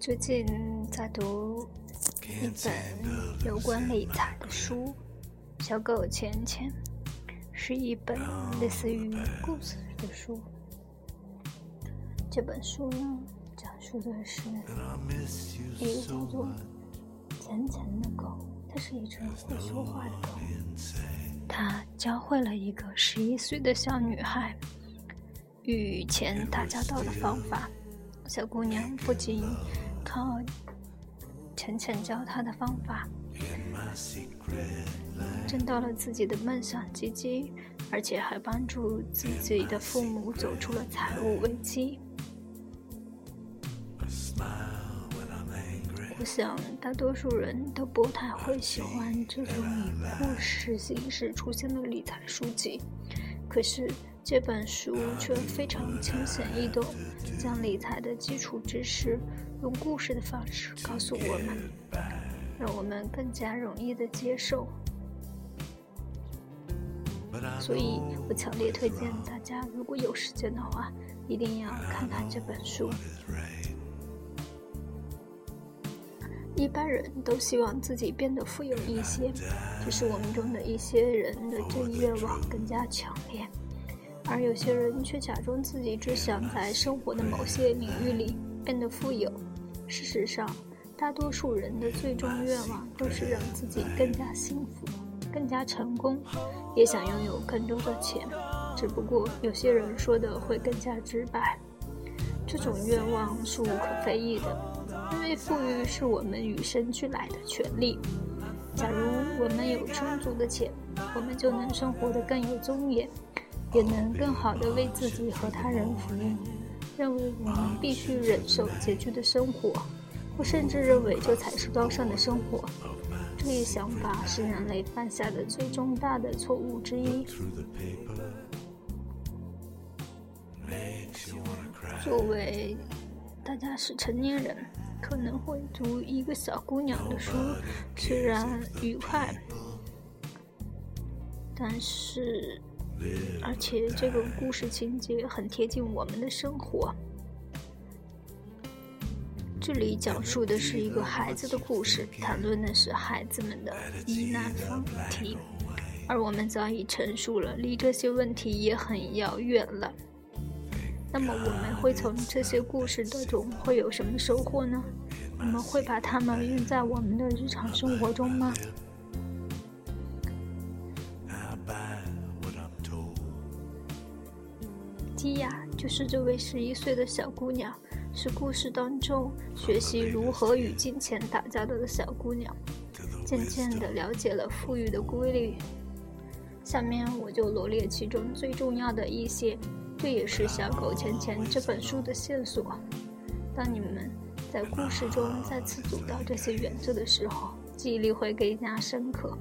最近在读一本有关理财的书，《小狗钱钱》，是一本类似于故事的书。这本书呢，讲述的是一个叫做钱钱的狗，它是一只会说话的狗。它教会了一个十一岁的小女孩与钱打交道的方法。小姑娘不仅靠钱钱教他的方法，挣到了自己的梦想基金，而且还帮助自己的父母走出了财务危机。我想，大多数人都不太会喜欢这种以故事形式出现的理财书籍。可是这本书却非常浅显易懂，将理财的基础知识用故事的方式告诉我们，让我们更加容易的接受。所以我强烈推荐大家，如果有时间的话，一定要看看这本书。一般人都希望自己变得富有一些，只是我们中的一些人的这一愿望更加强烈，而有些人却假装自己只想在生活的某些领域里变得富有。事实上，大多数人的最终愿望都是让自己更加幸福、更加成功，也想拥有更多的钱。只不过有些人说的会更加直白，这种愿望是无可非议的。因为富裕是我们与生俱来的权利。假如我们有充足的钱，我们就能生活得更有尊严，也能更好的为自己和他人服务。认为我们必须忍受拮据的生活，或甚至认为这才是高尚的生活，这一想法是人类犯下的最重大的错误之一。作为大家是成年人。可能会读一个小姑娘的书，虽然愉快，但是，而且这个故事情节很贴近我们的生活。这里讲述的是一个孩子的故事，谈论的是孩子们的疑难问题，而我们早已陈述了，离这些问题也很遥远了。那么我们会从这些故事当中会有什么收获呢？我们会把它们用在我们的日常生活中吗？就是这位十一岁的小姑娘，是故事当中学习如何与金钱打交道的小姑娘，渐渐地了解了富裕的规律。下面我就罗列其中最重要的一些。这也是《小狗钱钱》这本书的线索。当你们在故事中再次读到这些原则的时候，记忆力会更加深刻，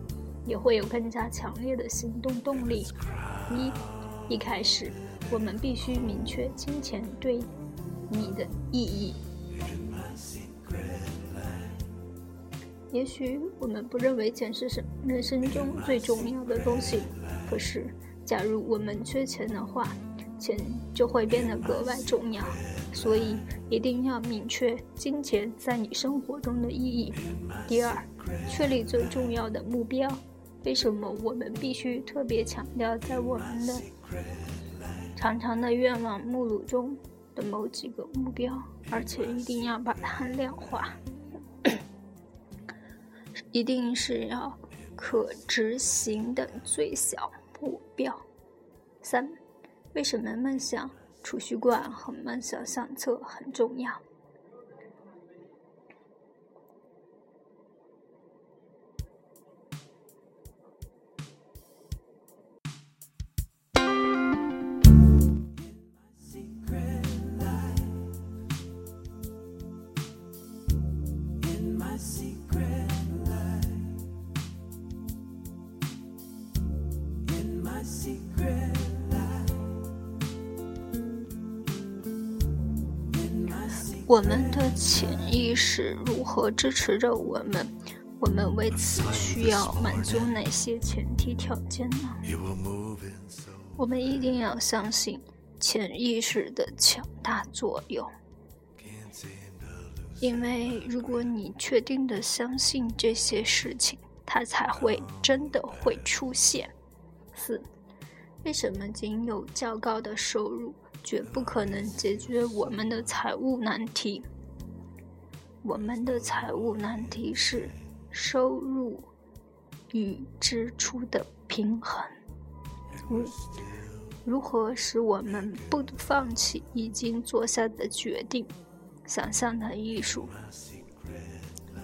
也会有更加强烈的行动动力。一，一开始，我们必须明确金钱对你的意义。也许我们不认为钱是什人生中最重要的东西，可是，假如我们缺钱的话，钱就会变得格外重要，所以一定要明确金钱在你生活中的意义。第二，确立最重要的目标。为什么我们必须特别强调在我们的长长的愿望目录中的某几个目标，而且一定要把它量化？一定是要可执行的最小目标。三。为什么梦想储蓄罐和梦想相册很重要？我们的潜意识如何支持着我们我们为此需要满足哪些前提条件呢？我们一定要相信潜意识的强大作用，因为如果你确定的相信这些事情，它才会真的会出现。四，为什么仅有较高的收入绝不可能解决我们的财务难题？我们的财务难题是。收入与支出的平衡。五，如何使我们不放弃已经做下的决定？想象的艺术，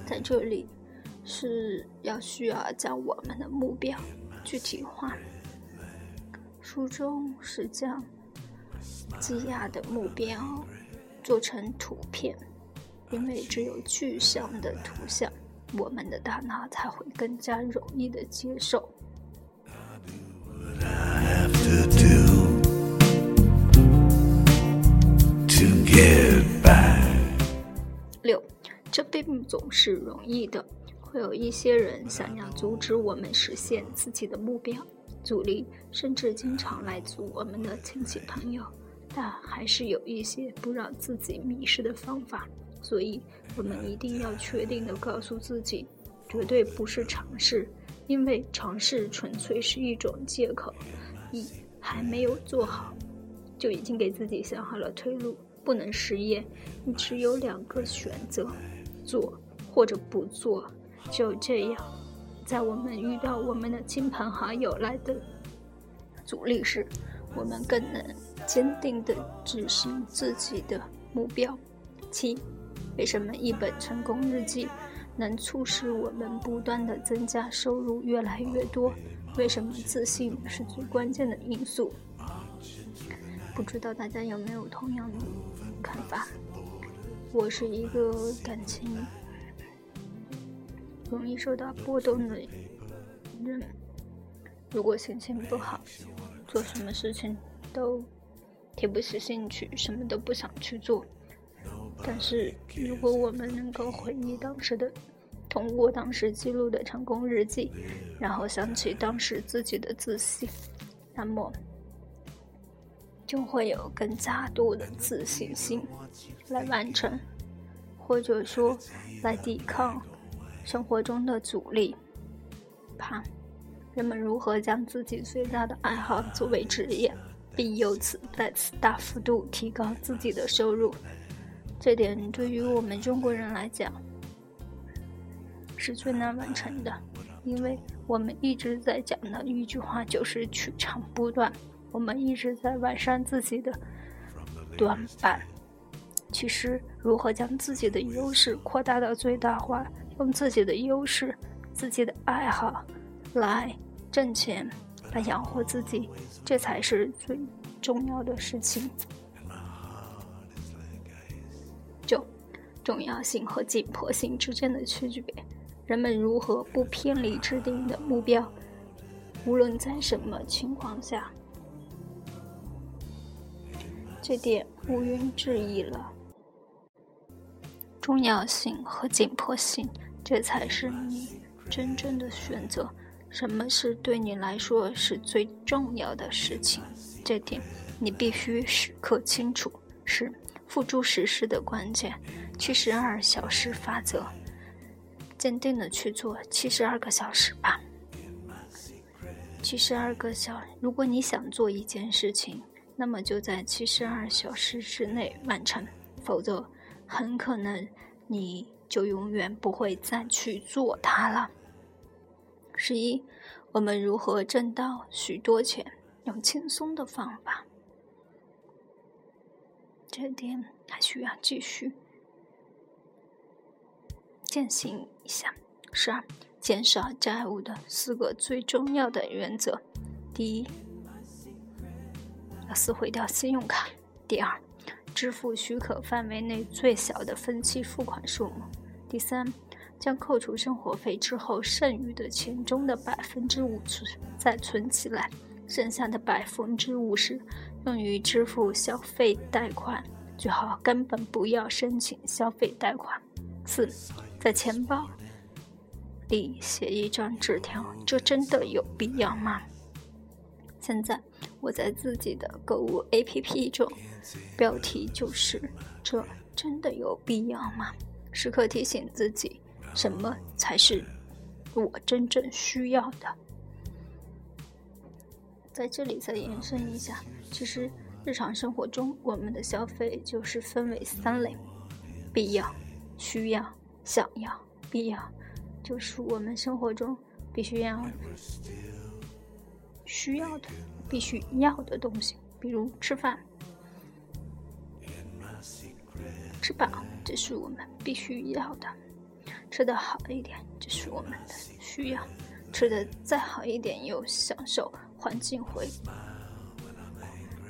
在这里是要需要将我们的目标具体化。书中是将积压的目标做成图片，因为只有具象的图像。我们的大脑才会更加容易的接受。六，这并不总是容易的，会有一些人想要阻止我们实现自己的目标，阻力甚至经常来自我们的亲戚朋友，但还是有一些不让自己迷失的方法。所以，我们一定要确定的告诉自己，绝对不是尝试，因为尝试纯粹是一种借口。一还没有做好，就已经给自己想好了退路，不能失业。你只有两个选择：做或者不做。就这样，在我们遇到我们的亲朋好友来的阻力时，我们更能坚定地执行自己的目标。七。为什么一本成功日记能促使我们不断的增加收入越来越多？为什么自信是最关键的因素？不知道大家有没有同样的看法？我是一个感情容易受到波动的人，如果心情不好，做什么事情都提不起兴趣，什么都不想去做。但是，如果我们能够回忆当时的，通过当时记录的成功日记，然后想起当时自己的自信，那么就会有更加多的自信心来完成，或者说来抵抗生活中的阻力。八，人们如何将自己最大的爱好作为职业，并由此再次大幅度提高自己的收入？这点对于我们中国人来讲是最难完成的，因为我们一直在讲的一句话就是取长补短，我们一直在完善自己的短板。其实，如何将自己的优势扩大到最大化，用自己的优势、自己的爱好来挣钱，来养活自己，这才是最重要的事情。九，重要性和紧迫性之间的区别，人们如何不偏离制定的目标，无论在什么情况下，这点毋庸置疑了。重要性和紧迫性，这才是你真正的选择。什么是对你来说是最重要的事情？这点你必须时刻清楚。是。付诸实施的关键，七十二小时法则，坚定的去做七十二个小时吧。七十二个小，如果你想做一件事情，那么就在七十二小时之内完成，否则很可能你就永远不会再去做它了。十一，我们如何挣到许多钱？用轻松的方法。这点还需要继续践行一下。十二，减少债务的四个最重要的原则：第一，要撕毁掉信用卡；第二，支付许可范围内最小的分期付款数目；第三，将扣除生活费之后剩余的钱中的百分之五十再存起来，剩下的百分之五十。用于支付消费贷款，最好根本不要申请消费贷款。四，在钱包里写一张纸条，这真的有必要吗？现在我在自己的购物 APP 中，标题就是“这真的有必要吗？”时刻提醒自己，什么才是我真正需要的。在这里再延伸一下，其实日常生活中我们的消费就是分为三类：必要、需要、想要。必要就是我们生活中必须要。需要的、必须要的东西，比如吃饭、吃饱，这是我们必须要的；吃得好一点，这是我们的需要；吃的再好一点，又享受环境回，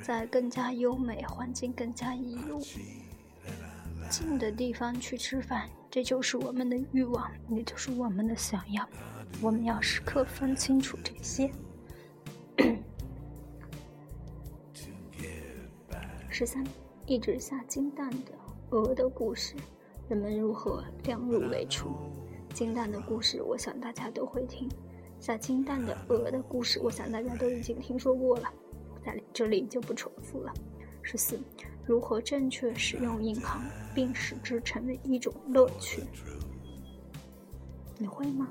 在更加优美、环境更加优近的地方去吃饭，这就是我们的欲望，也就是我们的想要。我们要时刻分清楚这些。十三，一直下金蛋的鹅的故事，人们如何量入为出？金蛋的故事，我想大家都会听；下金蛋的鹅的故事，我想大家都已经听说过了，在这里就不重复了。十四，如何正确使用银行，并使之成为一种乐趣？你会吗？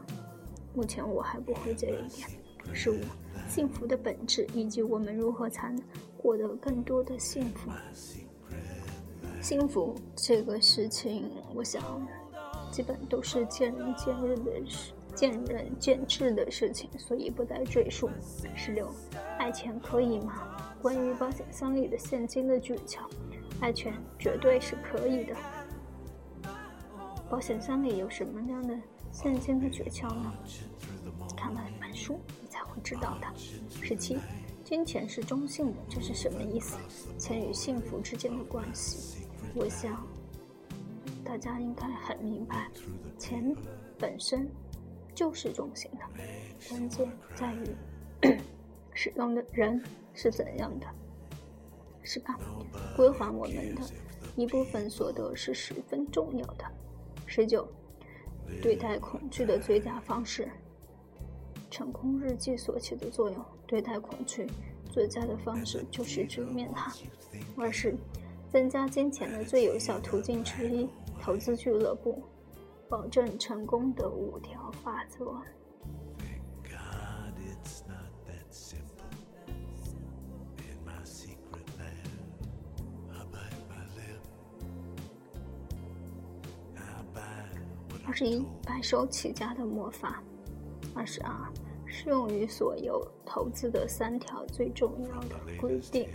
目前我还不会这一点。十五，幸福的本质，以及我们如何才能。获得更多的幸福，幸福这个事情，我想基本都是见仁见智的事，见仁见智的事情，所以不再赘述。十六，爱钱可以吗？关于保险箱里的现金的诀窍，爱钱绝对是可以的。保险箱里有什么样的现金的诀窍呢？看完本书，你才会知道的。十七。金钱是中性的，这是什么意思？钱与幸福之间的关系，我想大家应该很明白，钱本身就是中性的，关键在于 使用的人是怎样的，是吧？归还我们的一部分所得是十分重要的。十九，对待恐惧的最佳方式。成功日记所起的作用，对待恐惧最佳的方式就是直面它。二是增加金钱的最有效途径之一，投资俱乐部保证成功的五条法则。二十一，白手起家的魔法。二十二，用于所有投资的三条最重要的规定。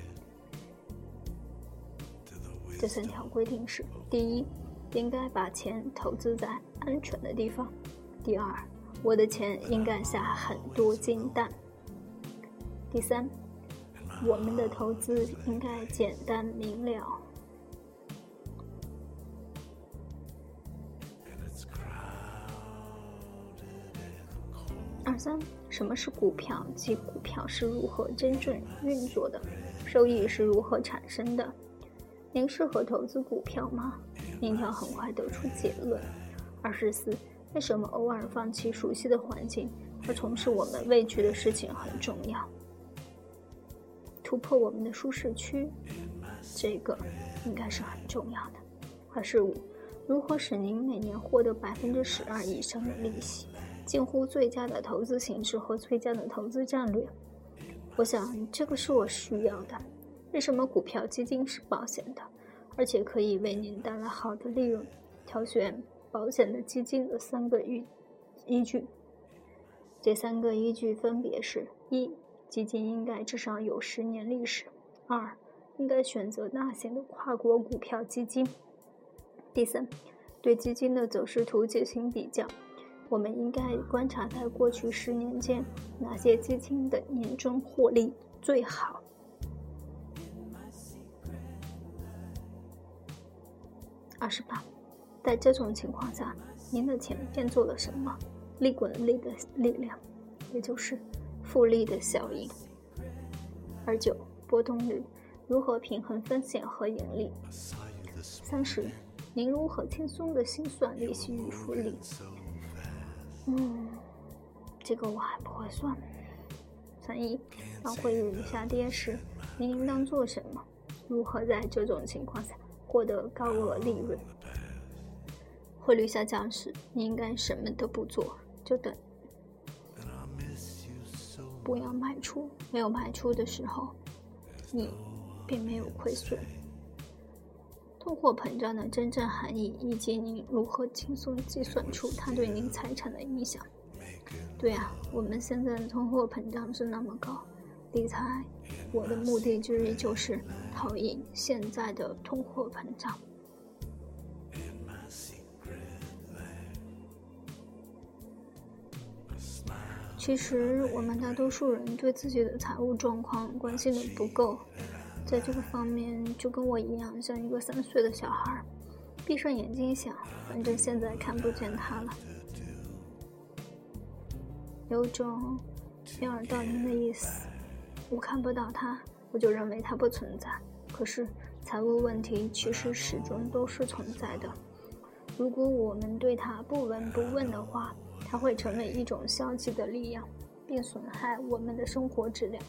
这三条规定是：第一，应该把钱投资在安全的地方；第二，我的钱应该下很多金蛋；第三，我们的投资应该简单明了。三，什么是股票？即股票是如何真正运作的？收益是如何产生的？您适合投资股票吗？您要很快得出结论。二十四，为什么偶尔放弃熟悉的环境而从事我们畏惧的事情很重要？突破我们的舒适区，这个应该是很重要的。二十五，如何使您每年获得百分之十二以上的利息？近乎最佳的投资形式和最佳的投资战略，我想这个是我需要的。为什么股票基金是保险的，而且可以为您带来好的利润？挑选保险的基金的三个依依据，这三个依据分别是：一、基金应该至少有十年历史；二、应该选择大型的跨国股票基金；第三，对基金的走势图进行比较。我们应该观察在过去十年间，哪些基金的年终获利最好。二十八，在这种情况下，您的钱变做了什么？利滚利的力量，也就是复利的效应。二九，波动率如何平衡风险和盈利？三十，您如何轻松的心算利息与复利？嗯，这个我还不会算。三一，当汇率下跌时，你应当做什么？如何在这种情况下获得高额利润？汇率下降时，你应该什么都不做，就等。不要卖出，没有卖出的时候，你并没有亏损。通货膨胀的真正含义，以及您如何轻松计算出它对您财产的影响。对啊，我们现在的通货膨胀是那么高，理财，我的目的之一就是讨厌现在的通货膨胀。其实，我们大多数人对自己的财务状况关心的不够。在这个方面，就跟我一样，像一个三岁的小孩，闭上眼睛想，反正现在看不见他了，有种掩耳盗铃的意思。我看不到他，我就认为他不存在。可是，财务问题其实始终都是存在的。如果我们对他不闻不问的话，它会成为一种消极的力量，并损害我们的生活质量。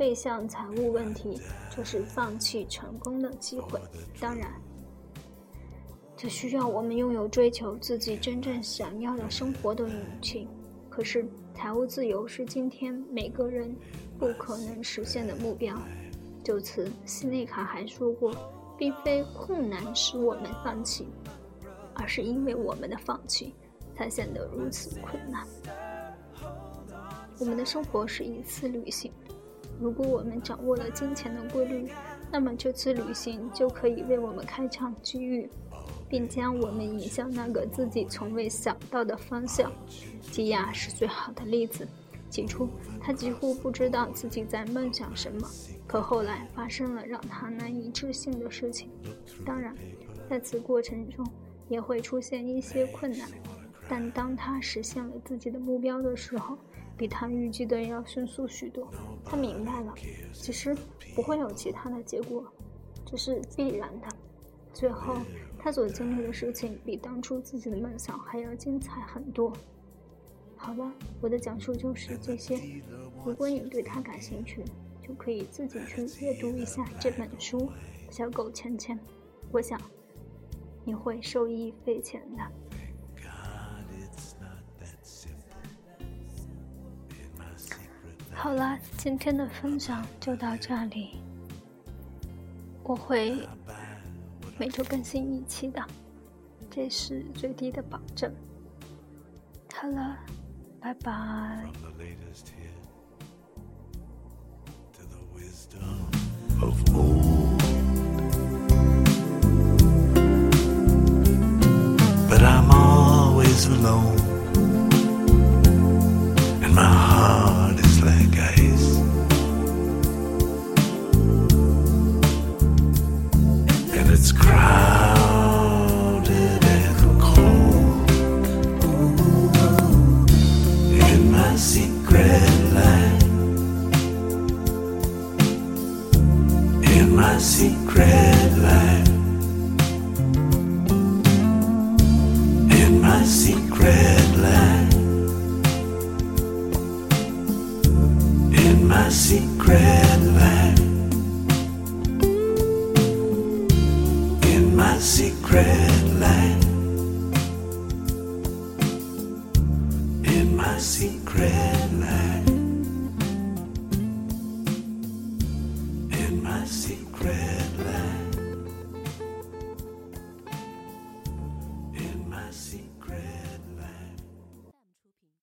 背向财务问题，就是放弃成功的机会。当然，这需要我们拥有追求自己真正想要的生活的勇气。可是，财务自由是今天每个人不可能实现的目标。就此，西内卡还说过：“并非困难使我们放弃，而是因为我们的放弃，才显得如此困难。”我们的生活是一次旅行。如果我们掌握了金钱的规律，那么这次旅行就可以为我们开创机遇，并将我们引向那个自己从未想到的方向。基亚是最好的例子。起初，他几乎不知道自己在梦想什么，可后来发生了让他难以置信的事情。当然，在此过程中也会出现一些困难，但当他实现了自己的目标的时候，比他预计的要迅速许多。他明白了，其实不会有其他的结果，这是必然的。最后，他所经历的事情比当初自己的梦想还要精彩很多。好了，我的讲述就是这些。如果你对他感兴趣，就可以自己去阅读一下这本书《小狗钱钱》，我想你会受益匪浅的。好了，今天的分享就到这里。我会每周更新一期的，这是最低的保证。好了，拜拜。secret